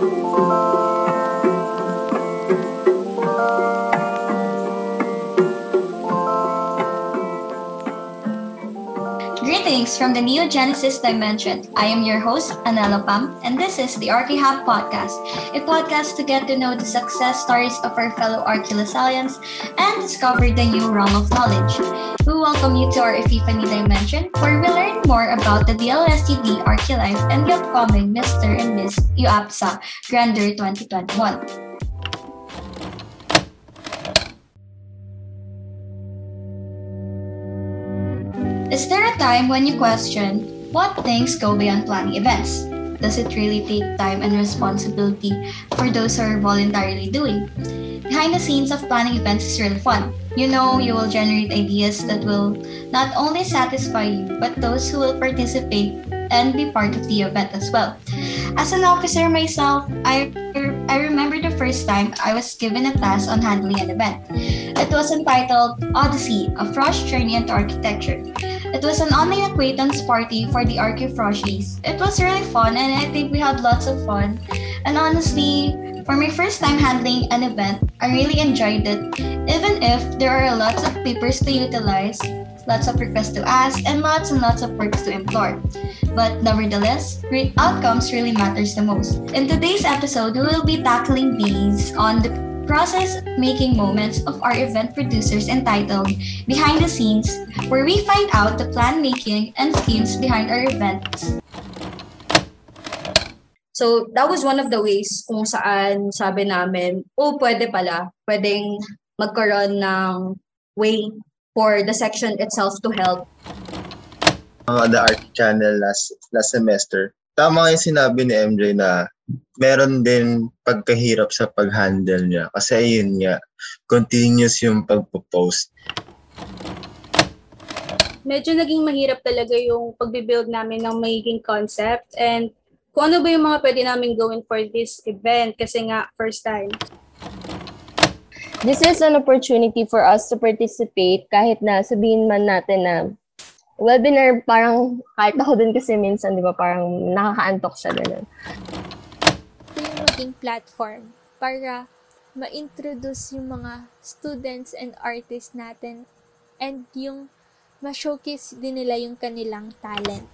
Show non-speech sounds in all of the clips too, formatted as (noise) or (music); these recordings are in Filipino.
Música Greetings from the Neo Genesis dimension. I am your host, Anela Pam, and this is the ArchiHub Podcast, a podcast to get to know the success stories of our fellow Archilasalians and discover the new realm of knowledge. We welcome you to our Epiphany dimension, where we learn more about the DLSTD Archilife and the upcoming Mr. and Miss UAPSA Grandeur 2021. Time when you question what things go beyond planning events? Does it really take time and responsibility for those who are voluntarily doing? Behind the scenes of planning events is really fun. You know, you will generate ideas that will not only satisfy you, but those who will participate and be part of the event as well. As an officer myself, I, I remember the first time I was given a task on handling an event. It was entitled Odyssey, a Frosh Journey into Architecture. It was an online acquaintance party for the Archifroshies. It was really fun and I think we had lots of fun. And honestly, for my first time handling an event, I really enjoyed it. Even if there are lots of papers to utilize, lots of requests to ask, and lots and lots of works to implore. But nevertheless, great outcomes really matters the most. In today's episode, we will be tackling these on the process making moments of our event producers entitled Behind the Scenes, where we find out the plan making and schemes behind our events. So, that was one of the ways kung saan sabi namin, oh, pwede pala, pwedeng magkaroon ng way for the section itself to help. Uh, the art channel last last semester. Tama yung sinabi ni MJ na meron din pagkahirap sa pag-handle niya. Kasi ayun nga, continuous yung pagpo-post. Medyo naging mahirap talaga yung pagbibuild namin ng magiging concept and kung ano ba yung mga pwede namin gawin for this event kasi nga first time. This is an opportunity for us to participate kahit na sabihin man natin na webinar parang kahit ako din kasi minsan 'di ba parang nakakaantok siya ganun maging platform para ma-introduce yung mga students and artists natin and yung ma-showcase din nila yung kanilang talent.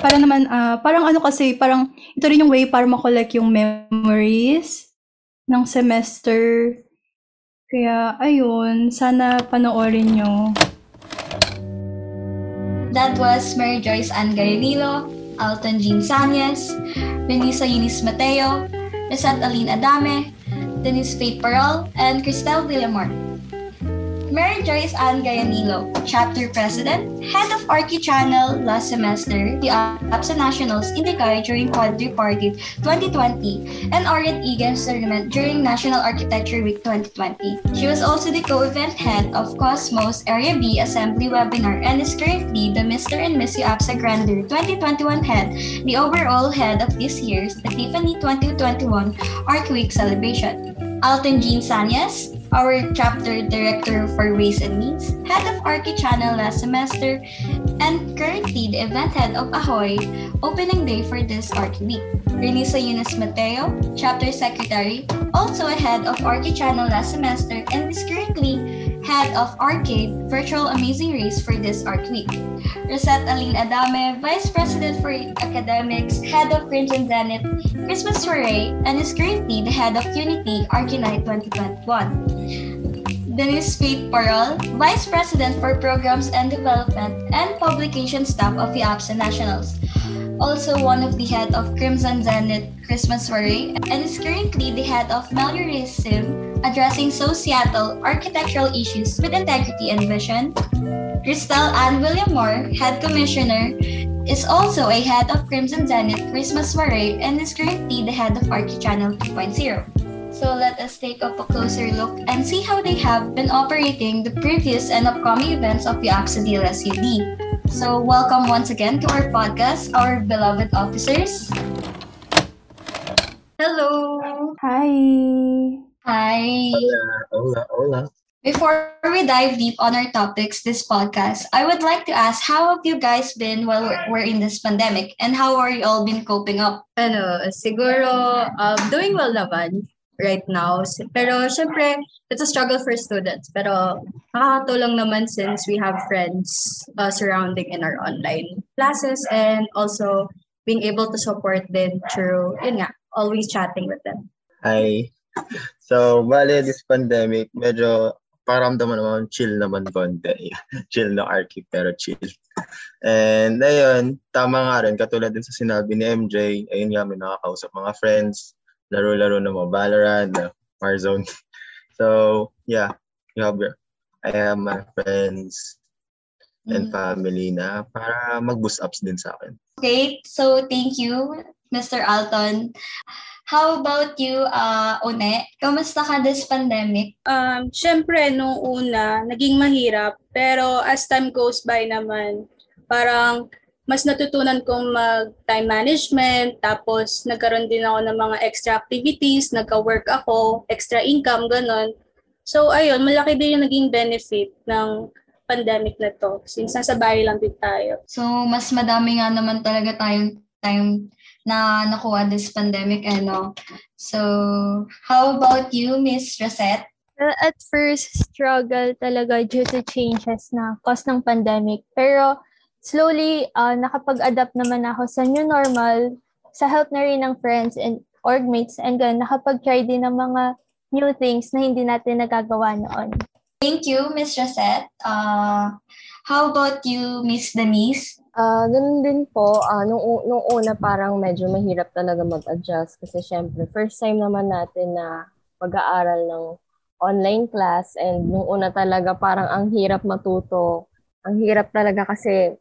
Para naman, uh, parang ano kasi, parang ito rin yung way para makollect yung memories ng semester. Kaya, ayun, sana panoorin nyo. That was Mary Joyce Ann Garinilo, Alton Jean Sanyes, Benisa Eunice Mateo, Lisette Aline Adame, Denise Faith Pearl, and Cristel Villamor. Mary Joyce Ann Gayanilo, Chapter President, Head of Archie Channel last semester, the APSA Nationals in the Guy during Quadri Party 2020, and Orient Egan's tournament during National Architecture Week 2020. She was also the co-event head of Cosmos Area B Assembly Webinar and is currently the Mr. and Miss APSA Grandeur 2021 head, the overall head of this year's Tiffany 2021 Arch Week celebration. Alton Jean Sanyas, our chapter director for Ways and Means, head of Archi Channel last semester, and currently the event head of Ahoy, opening day for this Archi Week. Renisa Eunice Mateo, chapter secretary, also a head of Archi Channel last semester, and is currently head of Arcade Virtual Amazing Race for this Arc Week. Rosette Aline Adame, Vice President for Academics, Head of Crimson Zenith Christmas Soiree, and is currently the Head of Unity Archinite 2021. Denise Faith Parol, Vice President for Programs and Development and Publication Staff of the APSA Nationals also one of the head of Crimson Zenith Christmas Soiree, and is currently the head of Meliorism, addressing So Seattle architectural issues with integrity and vision. Christelle Ann William Moore, head commissioner, is also a head of Crimson Zenith Christmas Soiree and is currently the head of Archie Channel 2.0. So let us take up a closer look and see how they have been operating the previous and upcoming events of the APSA DLSUD. So, welcome once again to our podcast, our beloved officers. Hello. Hi. Hi. Hola, hola, hola. Before we dive deep on our topics this podcast, I would like to ask how have you guys been while we're, we're in this pandemic and how are you all been coping up? Ano, siguro um, doing well naman right now. Pero syempre, it's a struggle for students. Pero nakakatulong naman since we have friends uh, surrounding in our online classes and also being able to support them through, yun nga, always chatting with them. Hi. So, bale, this pandemic, medyo paramdaman naman chill naman konti. (laughs) chill na Archie, pero chill. And ayun, tama nga rin, katulad din sa sinabi ni MJ, ayun nga, may nakakausap mga friends, laro-laro ng mga Valorant, Warzone. (laughs) So, yeah, you have I have my friends and Mm. family na para mag-boost ups din sa akin. Okay, so thank you, Mr. Alton. How about you, uh, One? Kamusta ka this pandemic? Um, syempre, nung una, naging mahirap. Pero as time goes by naman, parang mas natutunan kong mag-time management, tapos nagkaroon din ako ng mga extra activities, nagka-work ako, extra income, ganun. So, ayun, malaki din yung naging benefit ng pandemic na to, since nasa bahay lang din tayo. So, mas madami nga naman talaga tayong time na nakuha this pandemic, ano. So, how about you, Miss Rosette? Well, at first, struggle talaga due to changes na cause ng pandemic. Pero slowly, uh, nakapag-adapt naman ako sa new normal, sa help na rin ng friends and orgmates, and then nakapag-try din ng mga new things na hindi natin nagagawa noon. Thank you, Miss Rosette. Uh, how about you, Miss Denise? Ah, ganun din po. Ah, nung, nung una parang medyo mahirap talaga mag-adjust kasi syempre first time naman natin na mag-aaral ng online class and nung una talaga parang ang hirap matuto. Ang hirap talaga kasi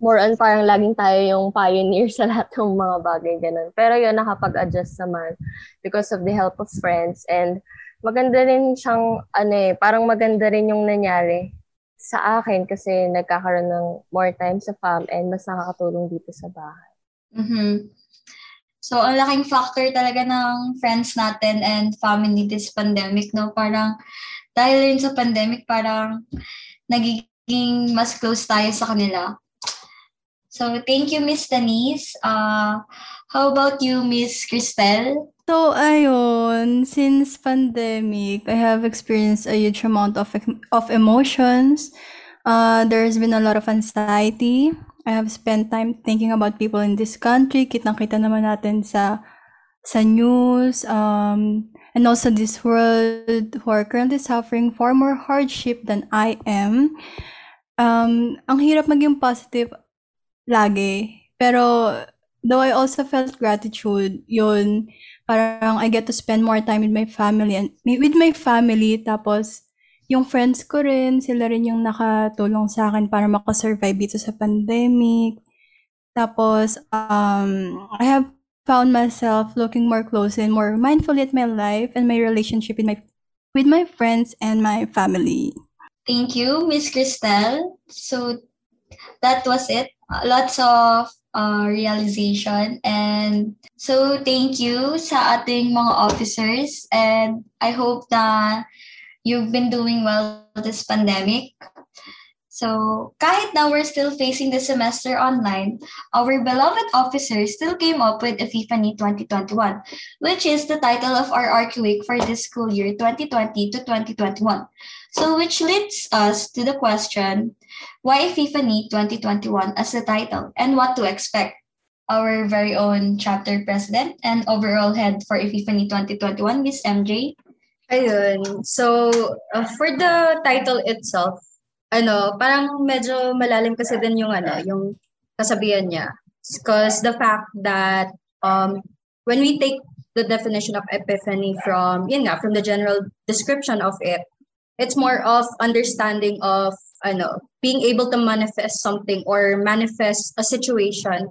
more on parang laging tayo yung pioneer (laughs) sa lahat ng mga bagay ganun. Pero yun, nakapag-adjust naman because of the help of friends and maganda rin siyang, ano eh, parang maganda rin yung nangyari sa akin kasi nagkakaroon ng more time sa fam and mas nakakatulong dito sa bahay. Mhm. So, ang laking factor talaga ng friends natin and family this pandemic, no? Parang, dahil rin sa pandemic, parang nagiging mas close tayo sa kanila. So, thank you, Miss Denise. Uh, how about you, Miss Cristel? So, ayun, since pandemic, I have experienced a huge amount of of emotions. Uh, there's been a lot of anxiety. I have spent time thinking about people in this country. Kitang-kita naman natin sa sa news, um, and also this world who are currently suffering far more hardship than I am. Um, ang hirap maging positive lagi. Pero, though I also felt gratitude, yun, parang I get to spend more time with my family and with my family. Tapos yung friends ko rin sila rin yung nakatulong sa akin para makasurvive dito sa pandemic. Tapos um I have found myself looking more closely and more mindfully at my life and my relationship with my with my friends and my family. Thank you, Miss Cristel. So, that was it. Uh, lots of uh, realization and so thank you sa ating mga officers and I hope na you've been doing well this pandemic. So kahit na we're still facing the semester online, our beloved officers still came up with Epiphany 2021, which is the title of our Archie Week for this school year 2020 to 2021. So which leads us to the question, why Epiphany 2021 as the title and what to expect? Our very own chapter president and overall head for Epiphany 2021, Miss MJ. Ayun. So, uh, for the title itself, ano, parang medyo malalim kasi din yung ano, yung kasabihan niya. Because the fact that um when we take the definition of epiphany from, yun nga, from the general description of it, it's more of understanding of ano, being able to manifest something or manifest a situation.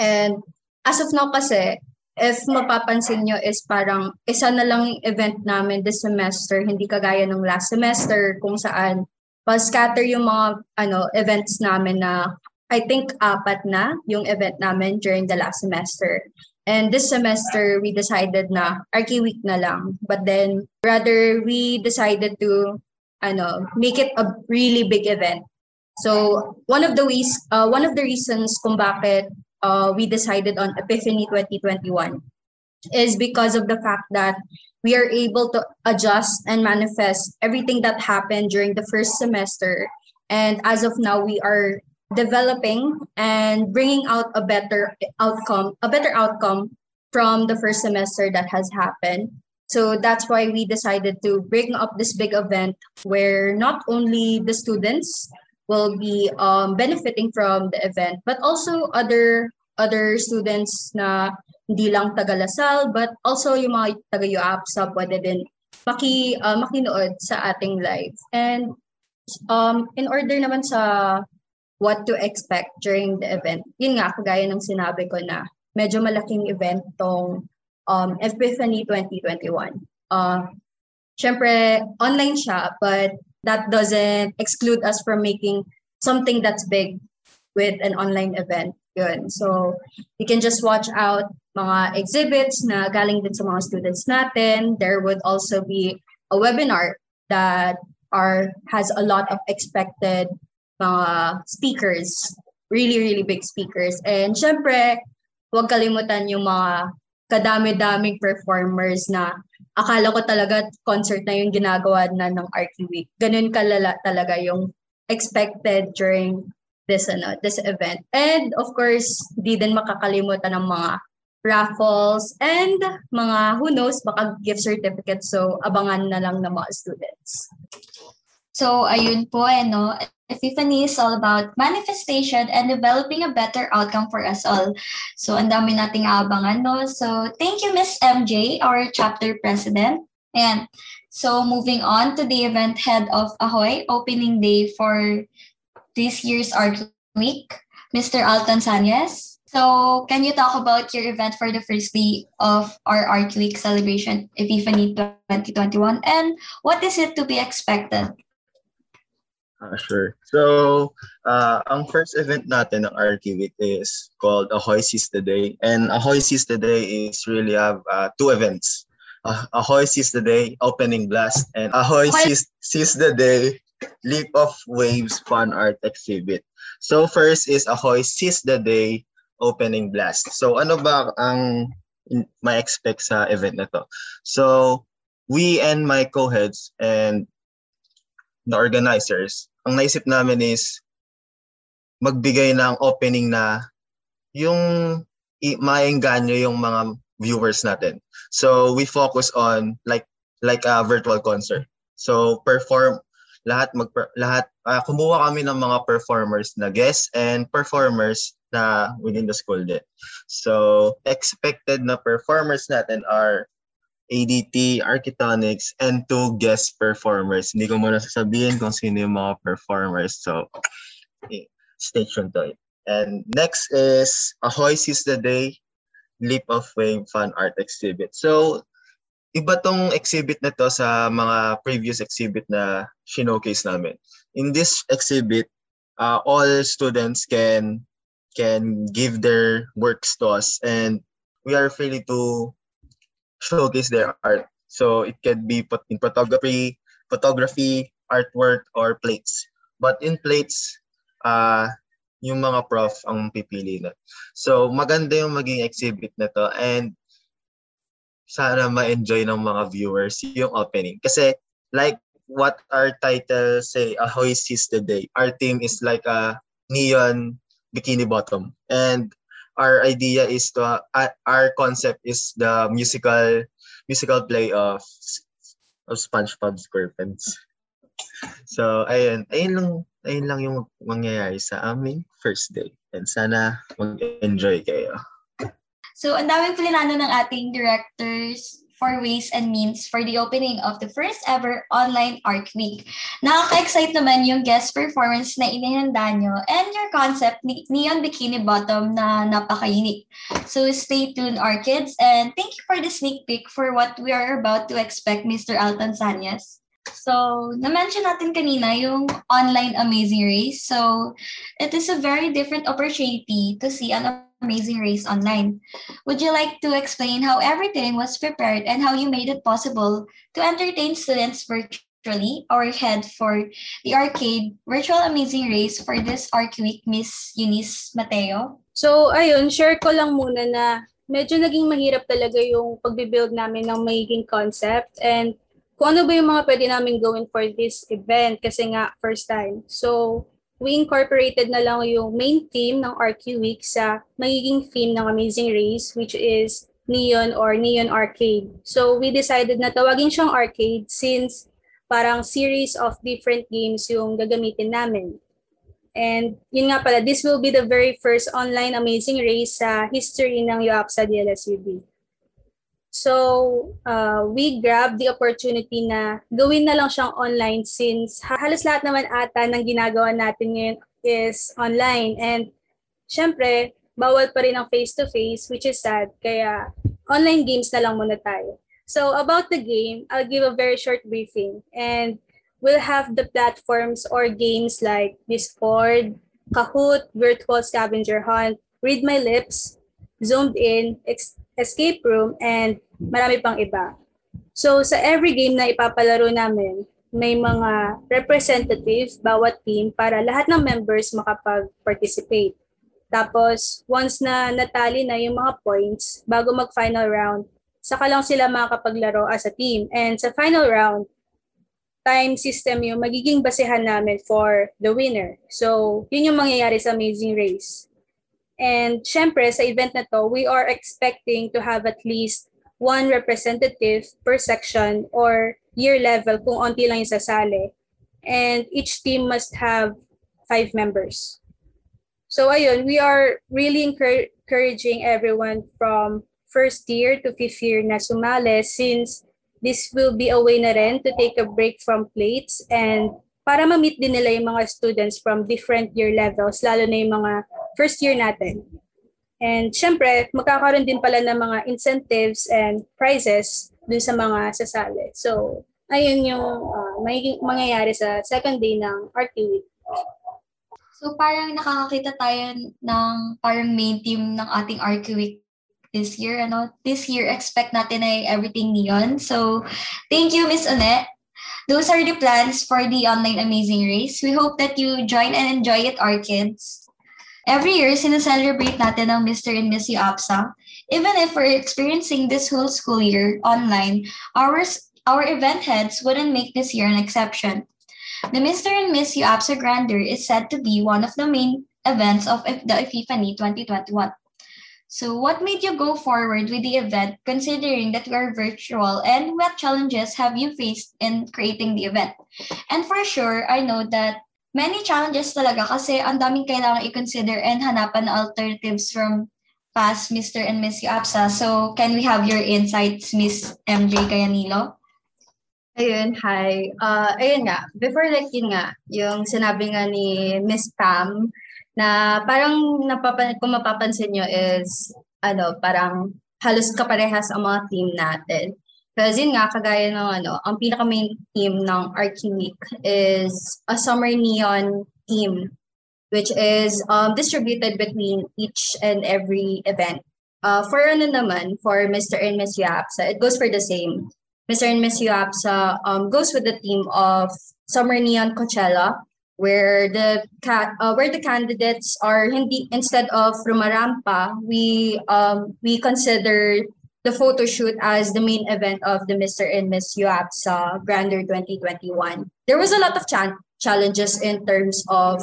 And as of now kasi, if mapapansin nyo is parang isa na lang event namin this semester, hindi kagaya ng last semester kung saan pa-scatter yung mga ano events namin na I think apat na yung event namin during the last semester. And this semester, we decided na Archie Week na lang. But then, rather, we decided to ano, make it a really big event. So one of the ways, uh, one of the reasons kung bakit uh, we decided on Epiphany 2021 is because of the fact that we are able to adjust and manifest everything that happened during the first semester. And as of now, we are developing and bringing out a better outcome, a better outcome from the first semester that has happened. So that's why we decided to bring up this big event where not only the students will be um, benefiting from the event, but also other other students na hindi lang taga Lasal, but also yung mga taga UAPSA pwede din maki, uh, makinood sa ating live. And um, in order naman sa what to expect during the event, yun nga, kagaya ng sinabi ko na medyo malaking event tong um, Epiphany 2021. Uh, Siyempre, online siya, but that doesn't exclude us from making something that's big with an online event. Yun. So, you can just watch out mga exhibits na galing din sa mga students natin. There would also be a webinar that are has a lot of expected mga speakers, really, really big speakers. And syempre, huwag kalimutan yung mga kadami-daming performers na akala ko talaga concert na yung ginagawa na ng Archie Week. Ganun kalala talaga yung expected during this ano, this event. And of course, di din makakalimutan ng mga raffles and mga who knows baka gift certificates so abangan na lang ng mga students. So ayun po eh no, Epiphany is all about manifestation and developing a better outcome for us all. So, ang dami nating abangan, no? So, thank you, Miss MJ, our chapter president. And so, moving on to the event head of Ahoy, opening day for this year's Art Week, Mr. Alton Sanyes. So, can you talk about your event for the first day of our Art Week celebration, Epiphany 2021, and what is it to be expected? Uh, sure. So, uh, ang first event natin ng Archivit is called Ahoy Sees the Day. And Ahoy Sees the Day is really have uh, two events. Uh, Ahoy Sees the Day, opening blast, and Ahoy Sees, Sees the Day, Leap of Waves Fun Art Exhibit. So first is Ahoy Sees the Day, opening blast. So ano ba ang ma-expect sa event na to? So we and my co-heads and the organizers, ang naisip namin is magbigay ng opening na yung maengganyo yung mga viewers natin. So we focus on like like a virtual concert. So perform lahat mag lahat uh, kumuha kami ng mga performers na guests and performers na within the school din. So expected na performers natin are ADT, Architectonics, and two guest performers. Hindi ko muna sasabihin kung sino yung mga performers. So, eh, stay tuned to it. And next is Ahoy Sees the Day, Leap of Wave Fan Art Exhibit. So, iba tong exhibit na to sa mga previous exhibit na showcase namin. In this exhibit, uh, all students can can give their works to us and we are free to showcase their art. So it can be put in photography, photography, artwork, or plates. But in plates, uh, yung mga prof ang pipili na. So maganda yung maging exhibit na to and sana ma-enjoy ng mga viewers yung opening. Kasi like what our title say, Ahoy Sees the Day, our theme is like a neon bikini bottom. And our idea is to uh, our concept is the musical musical play of of SpongeBob SquarePants. So ayun, ayun lang ayun lang yung mangyayari sa aming first day. And sana mag-enjoy kayo. So, ang daming plinano ng ating directors for ways and means for the opening of the first ever online art week. Nakaka-excite naman yung guest performance na inihanda nyo and your concept, Neon Bikini Bottom, na napaka-unique. So stay tuned, our kids, and thank you for the sneak peek for what we are about to expect, Mr. Alton Sanyas. So, na-mention natin kanina yung online Amazing Race. So, it is a very different opportunity to see an amazing race online. Would you like to explain how everything was prepared and how you made it possible to entertain students virtually? our head for the arcade virtual amazing race for this Arc Week, Miss Eunice Mateo. So, ayun, share ko lang muna na medyo naging mahirap talaga yung pagbibuild namin ng magiging concept and kung ano ba yung mga pwede namin gawin for this event kasi nga first time. So, we incorporated na lang yung main theme ng RQ Week sa magiging theme ng Amazing Race which is Neon or Neon Arcade. So we decided na tawagin siyang arcade since parang series of different games yung gagamitin namin. And yun nga pala, this will be the very first online amazing race sa history ng UAPSA DLSUB. So, uh, we grabbed the opportunity na gawin na lang siyang online since halos lahat naman ata ng ginagawa natin ngayon is online. And syempre, bawal pa rin ang face-to-face, which is sad. Kaya online games na lang muna tayo. So about the game, I'll give a very short briefing. And we'll have the platforms or games like Discord, Kahoot, Virtual Scavenger Hunt, Read My Lips, Zoomed In, Escape Room, and marami pang iba. So sa every game na ipapalaro namin, may mga representative bawat team para lahat ng members makapag-participate. Tapos, once na natali na yung mga points, bago mag-final round, saka lang sila makakapaglaro as a team. And sa final round, time system yung magiging basehan namin for the winner. So, yun yung mangyayari sa Amazing Race. And syempre, sa event na to, we are expecting to have at least one representative per section or year level kung onti lang yung sasali. And each team must have five members. So ayun, we are really encouraging everyone from first year to fifth year na sumali since this will be a way na rin to take a break from plates and para ma-meet din nila yung mga students from different year levels, lalo na yung mga first year natin. And syempre, magkakaroon din pala ng mga incentives and prizes dun sa mga sasali. So, ayun yung uh, may, mangyayari sa second day ng Art Week. So parang nakakakita tayo ng parang main team ng ating RQ Week this year. Ano? This year, expect natin ay everything neon. So thank you, Miss Annette. Those are the plans for the online amazing race. We hope that you join and enjoy it, our kids. Every year, sineselebrate natin ang Mr. and Miss UAPSA. Even if we're experiencing this whole school year online, our, our event heads wouldn't make this year an exception. The Mr. and Miss UAPSA Grandeur is said to be one of the main events of the Epiphany 2021. So what made you go forward with the event considering that we are virtual and what challenges have you faced in creating the event? And for sure, I know that many challenges talaga kasi ang daming kailangan i-consider and hanapan na alternatives from past Mr. and Miss UAPSA. So can we have your insights, Miss MJ Cayanilo? Ayun, hi. Uh, ayun nga, before like yun nga, yung sinabi nga ni Miss Pam, na parang napapan kung mapapansin nyo is, ano, parang halos kaparehas ang mga team natin. Kasi yun nga, kagaya ng ano, ang pinaka-main team ng RQ Week is a summer neon team, which is um, distributed between each and every event. Uh, for ano naman, for Mr. and Miss Yapsa, it goes for the same. Mr. and Miss Yuapsa um, goes with the theme of Summer Neon Coachella, where the uh, where the candidates are hindi instead of rumarampa, we um, we consider the photo shoot as the main event of the Mr. and Miss UAPSA Grander 2021. There was a lot of ch- challenges in terms of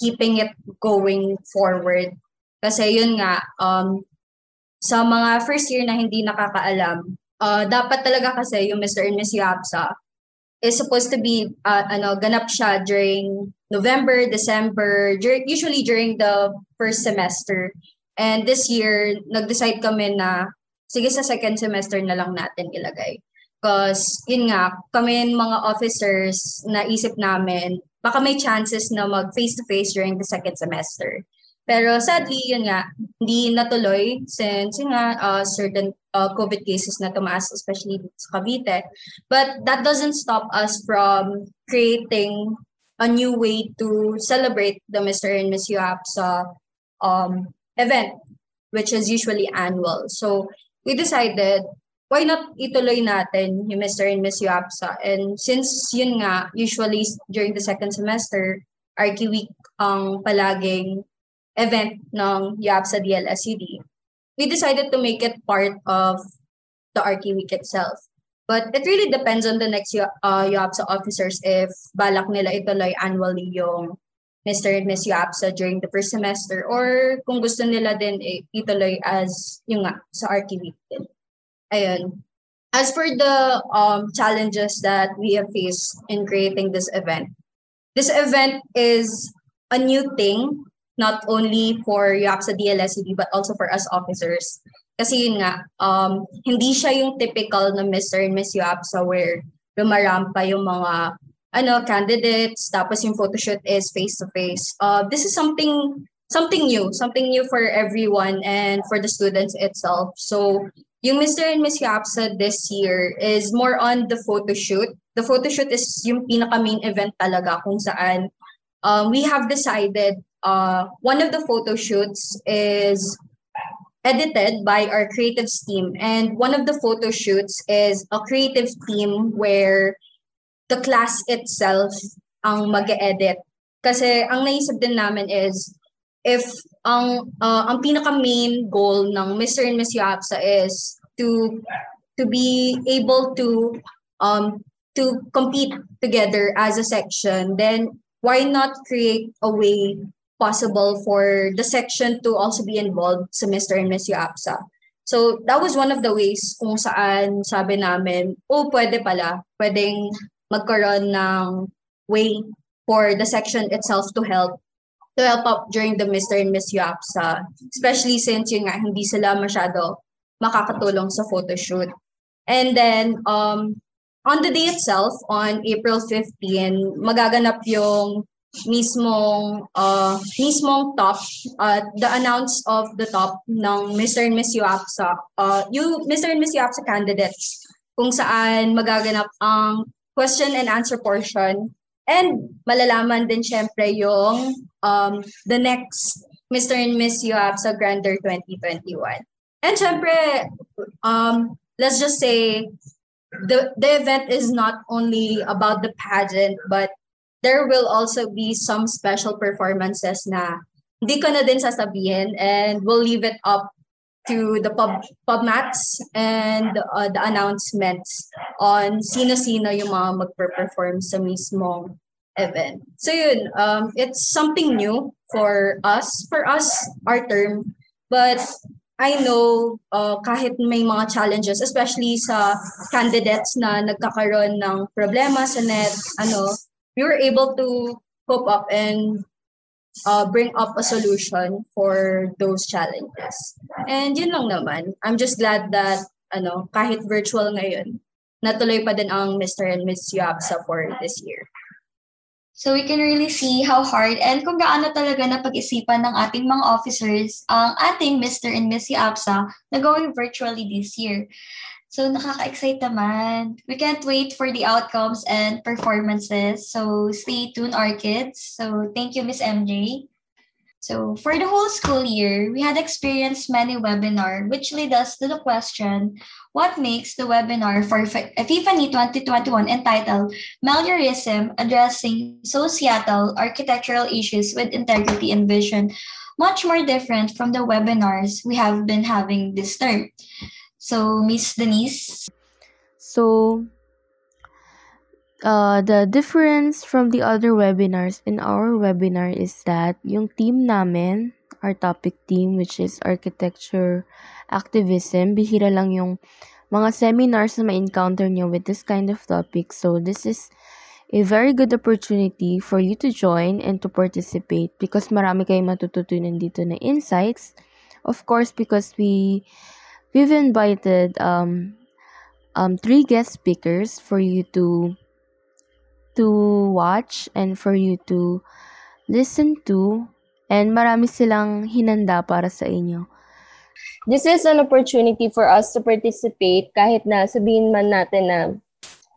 keeping it going forward. Kasi yun nga, um, sa mga first year na hindi nakakaalam, uh, dapat talaga kasi yung Mr. and Miss Yapsa is supposed to be uh, ano ganap siya during November, December, dur- usually during the first semester. And this year, nag-decide kami na sige sa second semester na lang natin ilagay. Because yun nga, kami mga officers na isip namin, baka may chances na mag face-to-face during the second semester. Pero sadly, yun nga, hindi natuloy since yun nga, uh, certain uh, COVID cases na tumaas, especially sa Cavite. But that doesn't stop us from creating a new way to celebrate the Mr. and Miss UAPSA um, event, which is usually annual. So we decided why not ituloy natin yung Mr. and Miss UAPSA? And since yun nga, usually during the second semester, Archie Week ang palaging event ng UAPSA DLSUD, we decided to make it part of the Archie Week itself. But it really depends on the next uh, UAPSA officers if balak nila ituloy annually yung Mr. and Miss UAPSA during the first semester or kung gusto nila din eh, ituloy as yung nga sa Archie Week din. Ayun. As for the um, challenges that we have faced in creating this event, this event is a new thing, not only for YAPSA DLSED, but also for us officers. Kasi yun nga, um, hindi siya yung typical na Mr. and Miss YAPSA where lumarampa yung mga ano candidates tapos yung photoshoot is face to face. Uh this is something something new, something new for everyone and for the students itself. So yung Mr. and Miss YAPSA this year is more on the photo shoot. The photo shoot is yung pinaka main event talaga kung saan um, we have decided uh, one of the photo shoots is edited by our creative team and one of the photo shoots is a creative team where the class itself ang mag-edit. Kasi ang naisip din namin is if ang uh, ang pinaka main goal ng Mr. and Miss Yapsa is to to be able to um to compete together as a section then why not create a way possible for the section to also be involved sa Mr. and Miss Yapsa so that was one of the ways kung saan sabi namin oh pwede pala pwedeng magkaroon ng way for the section itself to help to help up during the Mr. and Miss UAPSA, especially since yun nga, hindi sila masyado makakatulong sa photo shoot. And then, um, on the day itself, on April 15, magaganap yung mismong uh, mismong top uh, the announce of the top ng Mr. and Miss UAPSA uh, you Mr. and Miss UAPSA candidates kung saan magaganap ang question and answer portion And malalaman din syempre yung um, the next Mr. and Miss UAP sa Grander 2021. And syempre, um, let's just say the, the event is not only about the pageant, but there will also be some special performances na hindi ko na din sasabihin and we'll leave it up to the pub pub mats and uh, the announcements on sino-sino yung mga magpe-perform sa mismong event. So yun, um, it's something new for us, for us, our term. But I know uh, kahit may mga challenges, especially sa candidates na nagkakaroon ng problema sa net, ano, we were able to cope up and uh, bring up a solution for those challenges. And yun lang naman. I'm just glad that ano, kahit virtual ngayon, natuloy pa din ang Mr. and Miss YAPSA for this year. So we can really see how hard and kung gaano talaga na pag-isipan ng ating mga officers ang ating Mr. and Miss YAPSA na going virtually this year. So nakaka-excite naman. We can't wait for the outcomes and performances. So stay tuned, our kids. So thank you, Miss MJ. So for the whole school year, we had experienced many webinar, which led us to the question, what makes the webinar for Epiphany 2021 entitled Meliorism Addressing Societal Architectural Issues with Integrity and Vision much more different from the webinars we have been having this term. So, Miss Denise? So, uh, the difference from the other webinars in our webinar is that yung team namin, our topic team, which is architecture activism, bihira lang yung mga seminars na ma-encounter nyo with this kind of topic. So, this is a very good opportunity for you to join and to participate because marami kayong matututunan dito na insights. Of course, because we we've invited um um three guest speakers for you to to watch and for you to listen to. And marami silang hinanda para sa inyo. This is an opportunity for us to participate kahit na sabihin man natin na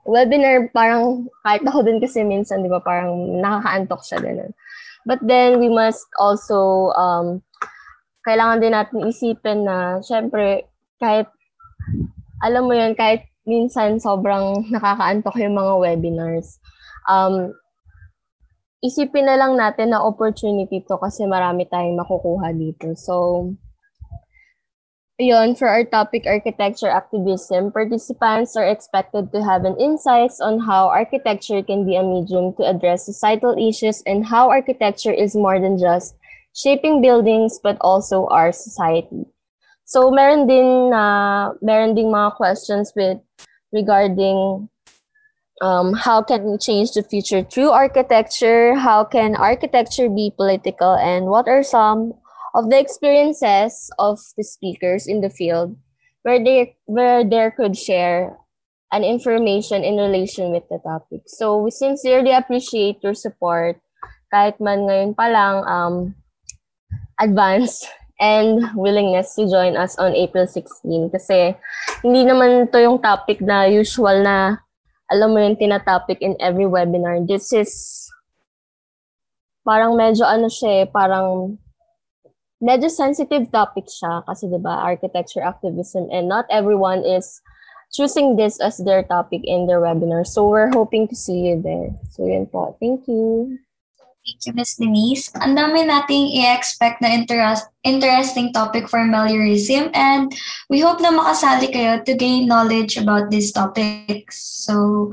webinar parang kahit ako din kasi minsan 'di ba parang nakakaantok siya din. But then we must also um kailangan din natin isipin na syempre kahit alam mo yun, kahit minsan sobrang nakakaantok yung mga webinars, um, isipin na lang natin na opportunity to kasi marami tayong makukuha dito. So, Yun, for our topic, architecture activism, participants are expected to have an insights on how architecture can be a medium to address societal issues and how architecture is more than just shaping buildings but also our society. So meron din na uh, meron ding mga questions with regarding um, how can we change the future through architecture? How can architecture be political? And what are some of the experiences of the speakers in the field where they where they could share an information in relation with the topic. So we sincerely appreciate your support kahit man ngayon pa lang um, advance (laughs) and willingness to join us on April 16 kasi hindi naman to yung topic na usual na alam mo yung tinatopic in every webinar. This is parang medyo ano siya eh, parang medyo sensitive topic siya kasi 'di ba architecture activism and not everyone is choosing this as their topic in their webinar. So we're hoping to see you there. So yun po. Thank you. Thank you, Ms. Denise. Ang dami nating i-expect na interest, interesting topic for meliorism and we hope na makasali kayo to gain knowledge about these topics. So,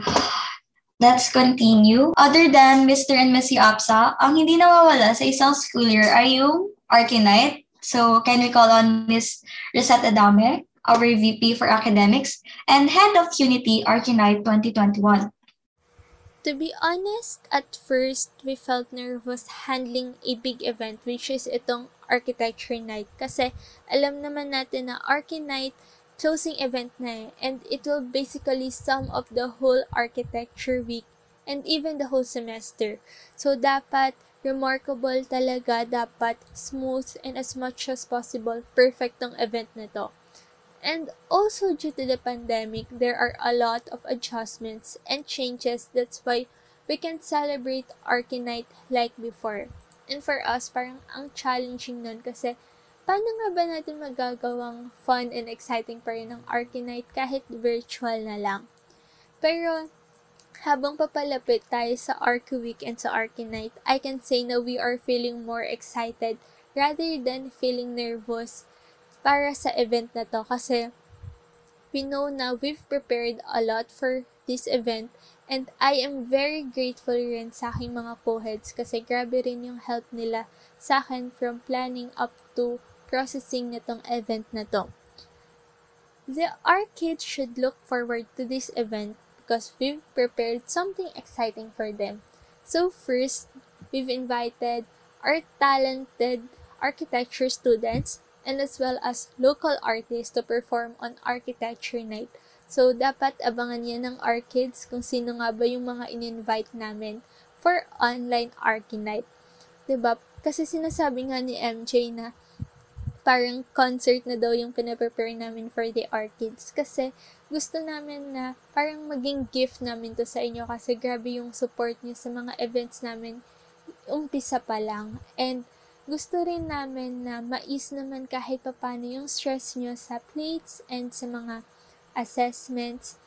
let's continue. Other than Mr. and Ms. Apsa, ang hindi nawawala sa isang school year ay yung Arkinite. So can we call on Ms. Rosetta Dame, our VP for Academics, and Head of Unity Arkinite 2021. To be honest, at first, we felt nervous handling a big event which is itong Architecture Night kasi alam naman natin na Arkinite closing event na eh, and it will basically sum up the whole architecture week and even the whole semester. So dapat remarkable talaga dapat smooth and as much as possible perfect tong event na to. And also due to the pandemic, there are a lot of adjustments and changes. That's why we can celebrate Arkinite like before. And for us, parang ang challenging nun kasi paano nga ba natin magagawang fun and exciting pa rin ng Arkinite kahit virtual na lang? Pero habang papalapit tayo sa Arc Week and sa Arcanite, I can say na we are feeling more excited rather than feeling nervous para sa event na to kasi we know na we've prepared a lot for this event and I am very grateful rin sa aking mga co-heads kasi grabe rin yung help nila sa akin from planning up to processing nitong event na to. The our should look forward to this event because we've prepared something exciting for them. So first, we've invited our talented architecture students and as well as local artists to perform on Architecture Night. So, dapat abangan yan ng our kids kung sino nga ba yung mga in-invite namin for online Archi Night. ba diba? Kasi sinasabi nga ni MJ na parang concert na daw yung pinaprepare namin for the Arkids. Kasi gusto namin na parang maging gift namin to sa inyo kasi grabe yung support niyo sa mga events namin umpisa pa lang. And gusto rin namin na mais naman kahit papano yung stress nyo sa plates and sa mga assessments.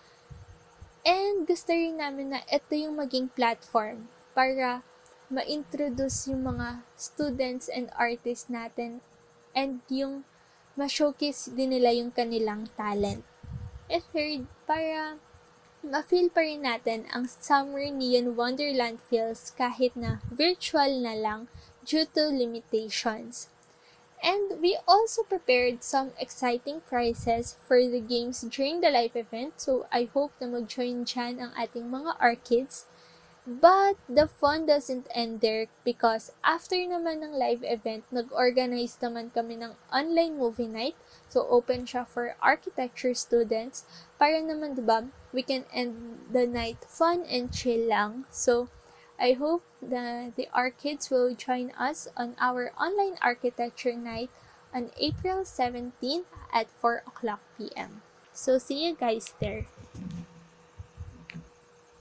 And gusto rin namin na ito yung maging platform para ma-introduce yung mga students and artists natin and yung ma-showcase din nila yung kanilang talent. And third, para ma-feel pa rin natin ang Summer Neon Wonderland feels kahit na virtual na lang due to limitations. And we also prepared some exciting prizes for the games during the live event. So I hope na mag-join dyan ang ating mga arkids But the fun doesn't end there because after naman ng live event, nag-organize naman kami ng online movie night. So, open siya for architecture students. Para naman, diba, we can end the night fun and chill lang. So, I hope that the our kids will join us on our online architecture night on April 17th at 4 o'clock p.m. So, see you guys there.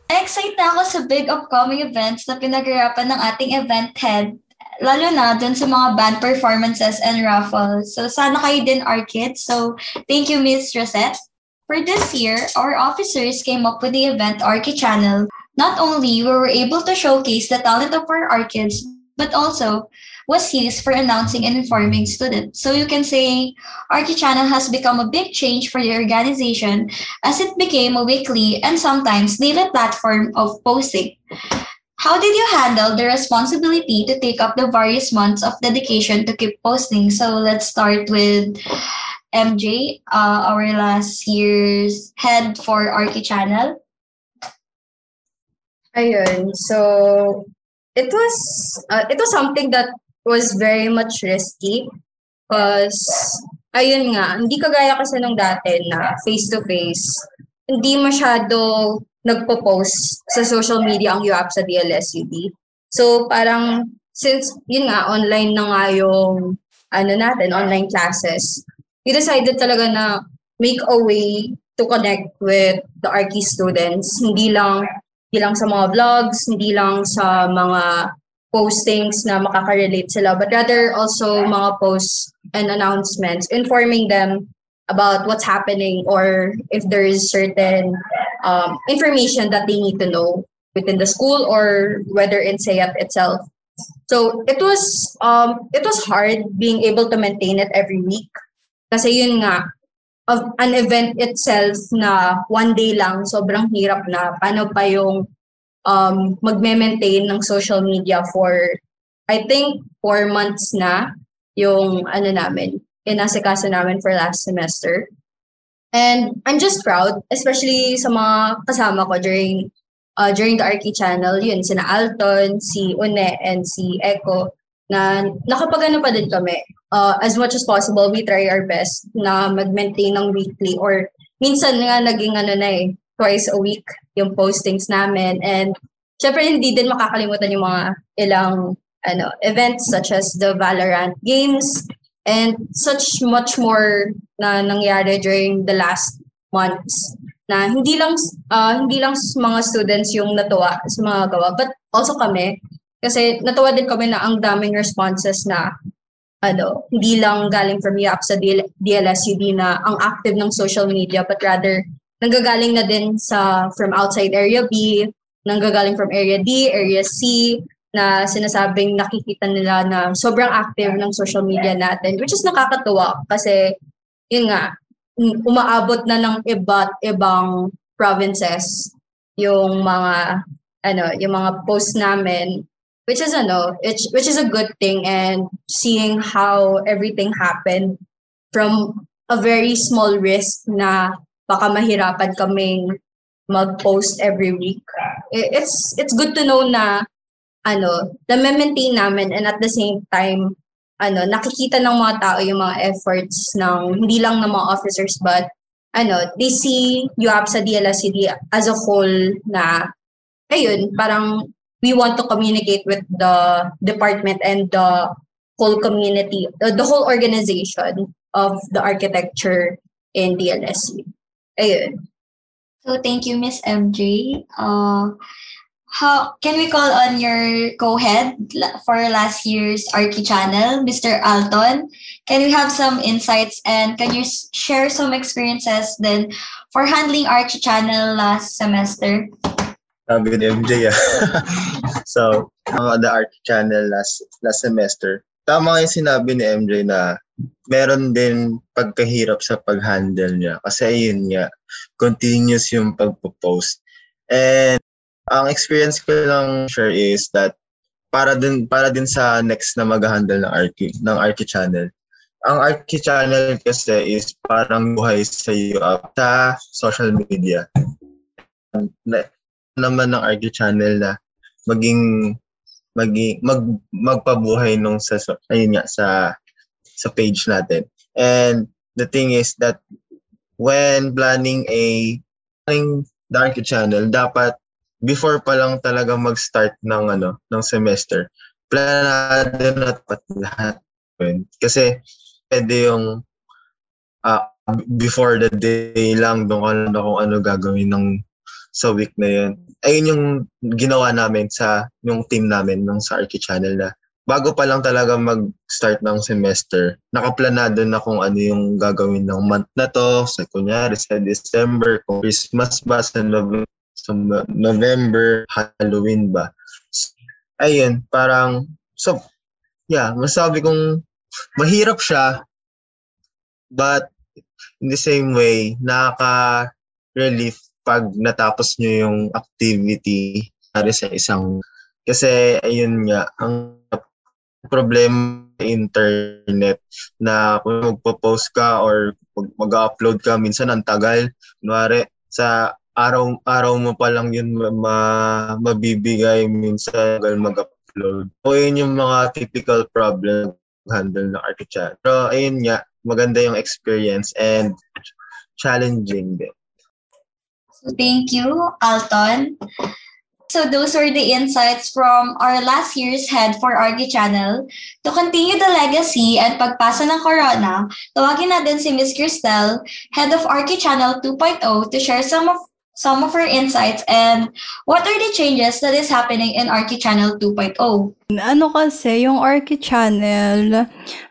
Na-excite na ako sa big upcoming events na pinaghirapan ng ating event head, lalo na dun sa mga band performances and raffles. So, sana kayo din, our kids. So, thank you, Miss Rosette, For this year, our officers came up with the event Archie Channel. Not only were we able to showcase the talent of our Archids, but also was used for announcing and informing students. So you can say Archie Channel has become a big change for the organization as it became a weekly and sometimes daily platform of posting. How did you handle the responsibility to take up the various months of dedication to keep posting? So let's start with MJ, uh, our last year's head for Archie Channel. Ayun. So, it was uh, it was something that was very much risky because ayun nga, hindi kagaya kasi nung dati na face-to-face, hindi masyado nagpo-post sa social media ang UAP sa DLSUD. So parang since yun nga online na nga yung ano natin, online classes, we decided talaga na make a way to connect with the Archie students. Hindi lang hindi lang sa mga vlogs, hindi lang sa mga postings na makaka-relate sila, but rather also mga posts and announcements informing them about what's happening or if there is certain um, information that they need to know within the school or whether in SAYAP itself. So it was um, it was hard being able to maintain it every week. Kasi yun nga, of an event itself na one day lang, sobrang hirap na. Paano pa yung um, magme-maintain ng social media for, I think, four months na yung ano namin, inasikaso namin for last semester. And I'm just proud, especially sa mga kasama ko during uh, during the Archie channel, yun, sina Alton, si Une, and si Echo, na nakapagano pa din kami. Uh, as much as possible, we try our best na mag-maintain ng weekly or minsan nga naging ano na eh, twice a week yung postings namin. And syempre hindi din makakalimutan yung mga ilang ano events such as the Valorant games and such much more na nangyari during the last months na hindi lang uh, hindi lang mga students yung natuwa sa mga gawa but also kami kasi natuwa din kami na ang daming responses na ano, hindi lang galing from UAP sa DL- DLSUD na ang active ng social media but rather nanggagaling na din sa from outside area B, nanggagaling from area D, area C, na sinasabing nakikita nila na sobrang active ng social media natin, which is nakakatuwa kasi yun nga, umaabot na ng iba't ibang provinces yung mga ano, yung mga posts namin which is ano, which, which is a good thing and seeing how everything happened from a very small risk na baka mahirapan kaming mag-post every week. It's it's good to know na ano, na maintain namin and at the same time ano, nakikita ng mga tao yung mga efforts ng hindi lang ng mga officers but ano, they see UAP sa DLSCD as a whole na ayun, parang we want to communicate with the department and the whole community, the, whole organization of the architecture in DLSU. Ayun. So thank you, Miss MJ. Uh, how can we call on your co-head for last year's Archie channel, Mr. Alton? Can we have some insights and can you share some experiences then for handling Archie channel last semester? Sabi ni MJ ah. (laughs) so, uh, the Archie channel last last semester. Tama yung sinabi ni MJ na meron din pagkahirap sa pag-handle niya. Kasi ayun nga, continuous yung pagpo-post. And ang experience ko lang share is that para din para din sa next na mag-handle ng Arki ng Arki channel. Ang Arki channel kasi is parang buhay sa iyo sa social media. Na, naman ng Arki channel na maging maging mag magpabuhay nung sa ayun nga sa sa page natin. And the thing is that when planning a planning the channel, dapat before pa lang talaga mag-start ng ano ng semester, planado na dapat lahat. Kasi pwede yung uh, before the day lang doon ano kung ano gagawin ng sa week na yun. Ayun yung ginawa namin sa yung team namin nung sa Archie Channel na bago pa lang talaga mag-start ng semester, nakaplanado na kung ano yung gagawin ng month na to. Sa kunyari, sa December, kung Christmas ba, sa November, sa November Halloween ba. Ayun, parang, so, yeah, masabi kong mahirap siya, but in the same way, nakaka-relief pag natapos nyo yung activity para sa isang kasi ayun nga ang problema internet na kung magpo-post ka or mag-upload ka minsan ang tagal kunwari sa araw-araw mo pa lang yun ma- mabibigay minsan mag-upload. O yun yung mga typical problem handle ng ArchiChat. Pero ayun nga, maganda yung experience and challenging din. Thank you, Alton. So those were the insights from our last year's head for Argy Channel. To continue the legacy at pagpasa ng Corona, tawagin natin si Ms. Cristel, head of Argy Channel 2.0 to share some of some of her insights and what are the changes that is happening in Arky Channel 2.0. Ano kasi, yung Arky Channel,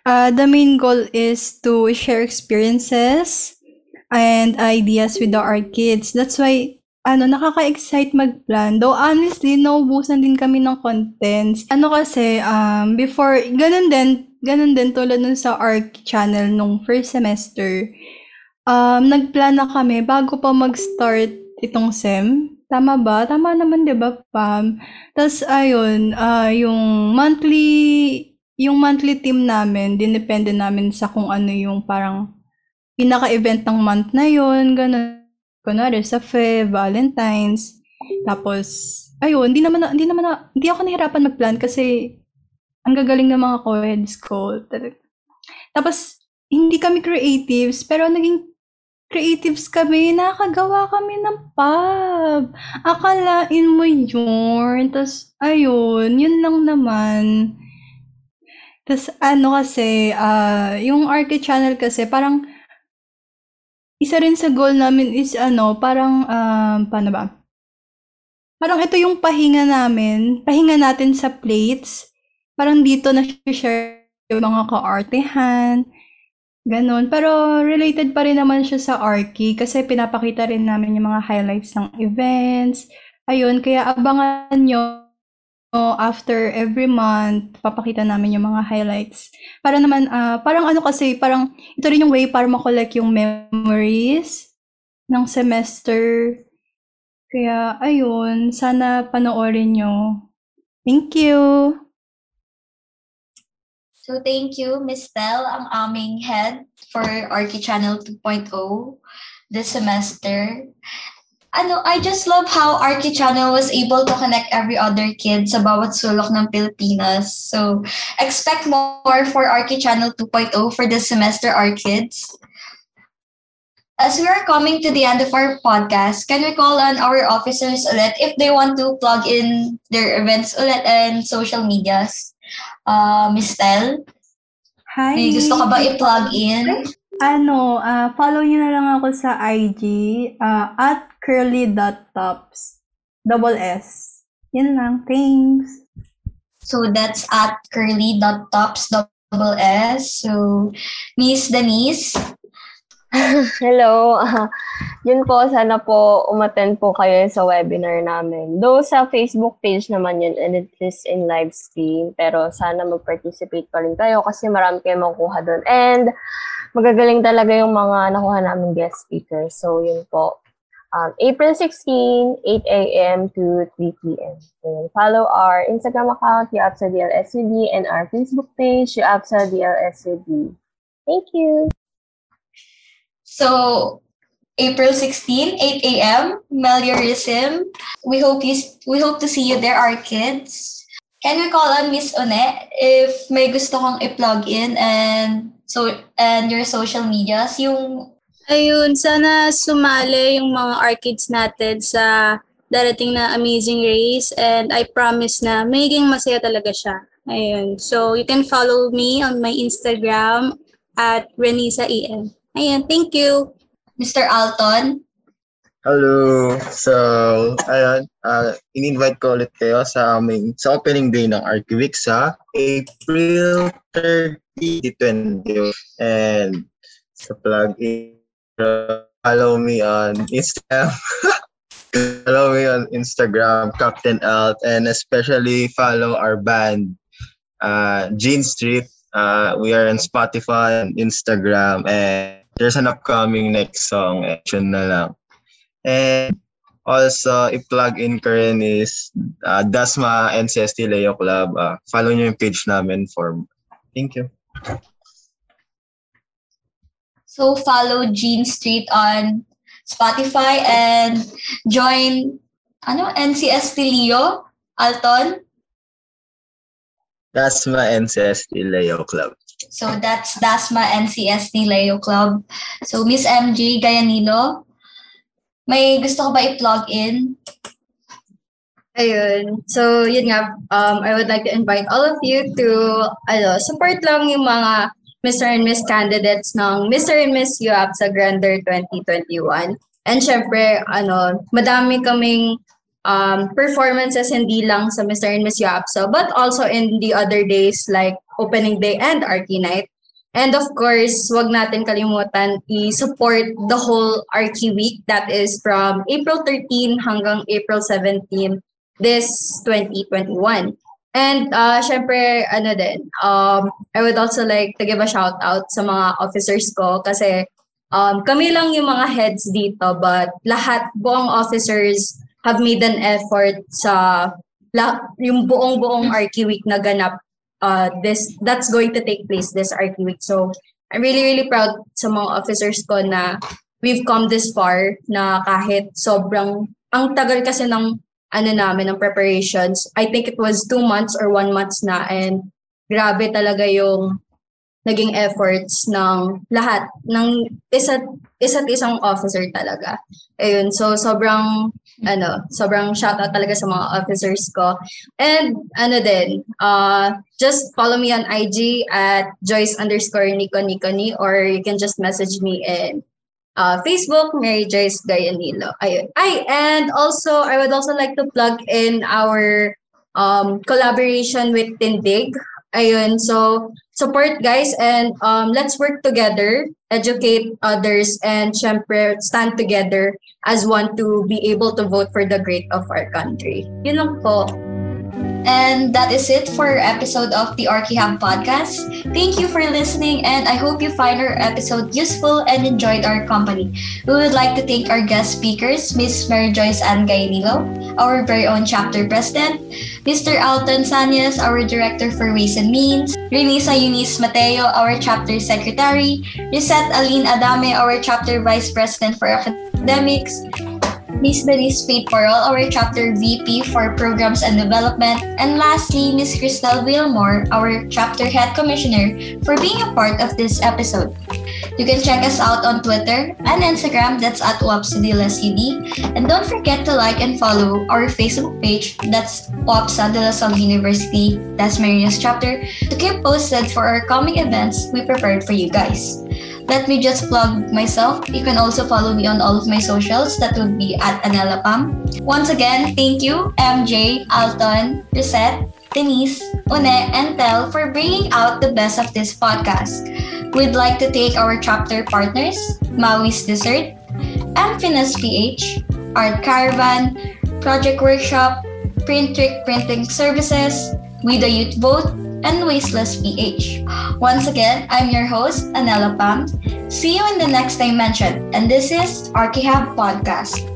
uh, the main goal is to share experiences and ideas with the Arkids. That's why ano, nakaka-excite mag-plan. Though honestly, naubusan din kami ng contents. Ano kasi, um, before, ganun din, ganun din tulad nun sa ARC channel nung first semester. Um, nag-plan na kami bago pa mag-start itong SEM. Tama ba? Tama naman, di ba, Pam? Tapos, ayun, uh, yung monthly, yung monthly team namin, dinepende namin sa kung ano yung parang pinaka-event ng month na yun, ganun kunwari sa Fe, Valentine's, tapos, ayun, hindi naman, hindi naman, hindi ako nahirapan mag-plan kasi ang gagaling ng mga co-heads ko. Tapos, hindi kami creatives, pero naging creatives kami, nakagawa kami ng pub. Akalain mo yun. Tapos, ayun, yun lang naman. Tapos, ano kasi, uh, yung Arke channel kasi, parang, isa rin sa goal namin is ano, parang, um, paano ba? Parang ito yung pahinga namin, pahinga natin sa plates. Parang dito na share yung mga ka-artehan, ganun. Pero related pa rin naman siya sa Arki kasi pinapakita rin namin yung mga highlights ng events. Ayun, kaya abangan nyo after every month, papakita namin yung mga highlights. Para naman, uh, parang ano kasi, parang ito rin yung way para makollect yung memories ng semester. Kaya, ayun, sana panoorin nyo. Thank you! So, thank you, Miss Tel, ang aming head for Archie Channel 2.0 this semester ano, I just love how Archie Channel was able to connect every other kid sa bawat sulok ng Pilipinas. So, expect more for Archie Channel 2.0 for this semester, our kids. As we are coming to the end of our podcast, can we call on our officers ulit if they want to plug in their events ulit and social medias? Uh, Miss Tel? Hi! May gusto ka ba i-plug in? Ano, uh, follow nyo na lang ako sa IG uh, at curly.tops. Double S. Yan lang. Thanks. So that's at curly.tops double S. So, Miss Denise. (laughs) Hello. Uh, (laughs) yun po, sana po umattend po kayo sa webinar namin. Though sa Facebook page naman yun and it is in live stream, pero sana mag-participate pa rin kayo kasi marami kayong makukuha doon. And magagaling talaga yung mga nakuha namin guest speakers. So, yun po. Um, April 16, 8 a.m. to 3 p.m. So, follow our Instagram account, Yuapsa DLSUD, and our Facebook page, Yuapsa DLSUD. Thank you. So, April 16, 8 a.m., Meliorism. We hope you we hope to see you there, our kids. Can we call on Miss One if may gusto kong i-plug in and so and your social medias, yung Ayun, sana sumali yung mga arkids natin sa darating na Amazing Race and I promise na magiging masaya talaga siya. Ayun. So, you can follow me on my Instagram at Renisa EM. Ayun, thank you. Mr. Alton. Hello! So, ayun, uh, in-invite ko ulit kayo sa aming, sa opening day ng Archivix sa April 30, 2020. And sa plug-in, uh, follow me on Instagram. (laughs) follow me on Instagram, Captain Alt, and especially follow our band, uh, Gene Street. Uh, we are on Spotify and Instagram, and there's an upcoming next song. Action na lang. And also, i-plug in ko rin is uh, Dasma NCST Leo Club. Uh, follow nyo yung page namin for Thank you. So follow Gene Street on Spotify and join ano NCST Leo Alton. Dasma NCST Leo Club. So that's Dasma NCST Leo Club. So Miss MJ Gayanilo, may gusto ko ba i-plug in? Ayun. So, yun nga, um, I would like to invite all of you to ano, support lang yung mga Mr. and Miss candidates ng Mr. and Miss UAP sa Grander 2021. And syempre, ano, madami kaming um, performances hindi lang sa Mr. and Miss UAPSO, but also in the other days like opening day and Archie night. And of course, wag natin kalimutan i-support the whole Archie week that is from April 13 hanggang April 17 this 2021. And uh, syempre, ano din, um, I would also like to give a shout out sa mga officers ko kasi um, kami lang yung mga heads dito but lahat, buong officers have made an effort sa la, yung buong-buong Archie Week na ganap uh, this that's going to take place this Archie Week. So, I'm really, really proud sa mga officers ko na we've come this far na kahit sobrang, ang tagal kasi ng ano namin, ng preparations. I think it was two months or one month na and grabe talaga yung naging efforts ng lahat, ng isa't, isa't isang officer talaga. Ayun, so sobrang, ano, sobrang shoutout talaga sa mga officers ko. And ano din, uh, just follow me on IG at Joyce underscore Nico Nico Ni or you can just message me in uh, Facebook, Mary Joyce Gayanilo. Ayun. Ay, and also, I would also like to plug in our um, collaboration with Tindig. Ayun, so support guys and um, let's work together, educate others, and syempre stand together as one to be able to vote for the great of our country. Yun lang po. And that is it for our episode of the Archihab podcast. Thank you for listening, and I hope you find our episode useful and enjoyed our company. We would like to thank our guest speakers, Miss Mary Joyce Ann Gainilo, our very own chapter president, Mr. Alton Sanyas, our director for Ways and Means, Renisa Eunice Mateo, our chapter secretary, Lisette Aline Adame, our chapter vice president for academics, Miss Denise Faith Porol, our chapter VP for Programs and Development, and lastly, Miss Crystal Wilmore, our chapter head commissioner, for being a part of this episode. You can check us out on Twitter and Instagram, that's at UAPSA And don't forget to like and follow our Facebook page, that's UAPSA de La Salle University, that's Maria's chapter, to keep posted for our coming events we prepared for you guys. Let me just plug myself. You can also follow me on all of my socials. That would be at Anela Pam. Once again, thank you, MJ, Alton, Reset, Denise, Une, and Tel for bringing out the best of this podcast. We'd like to thank our chapter partners, Maui's Dessert, Amphinas PH, Art Caravan, Project Workshop, Print Trick Printing Services, We the Youth Vote, and Wasteless PH. Once again, I'm your host, Anela Pam. See you in the next dimension, and this is Archihab Podcast.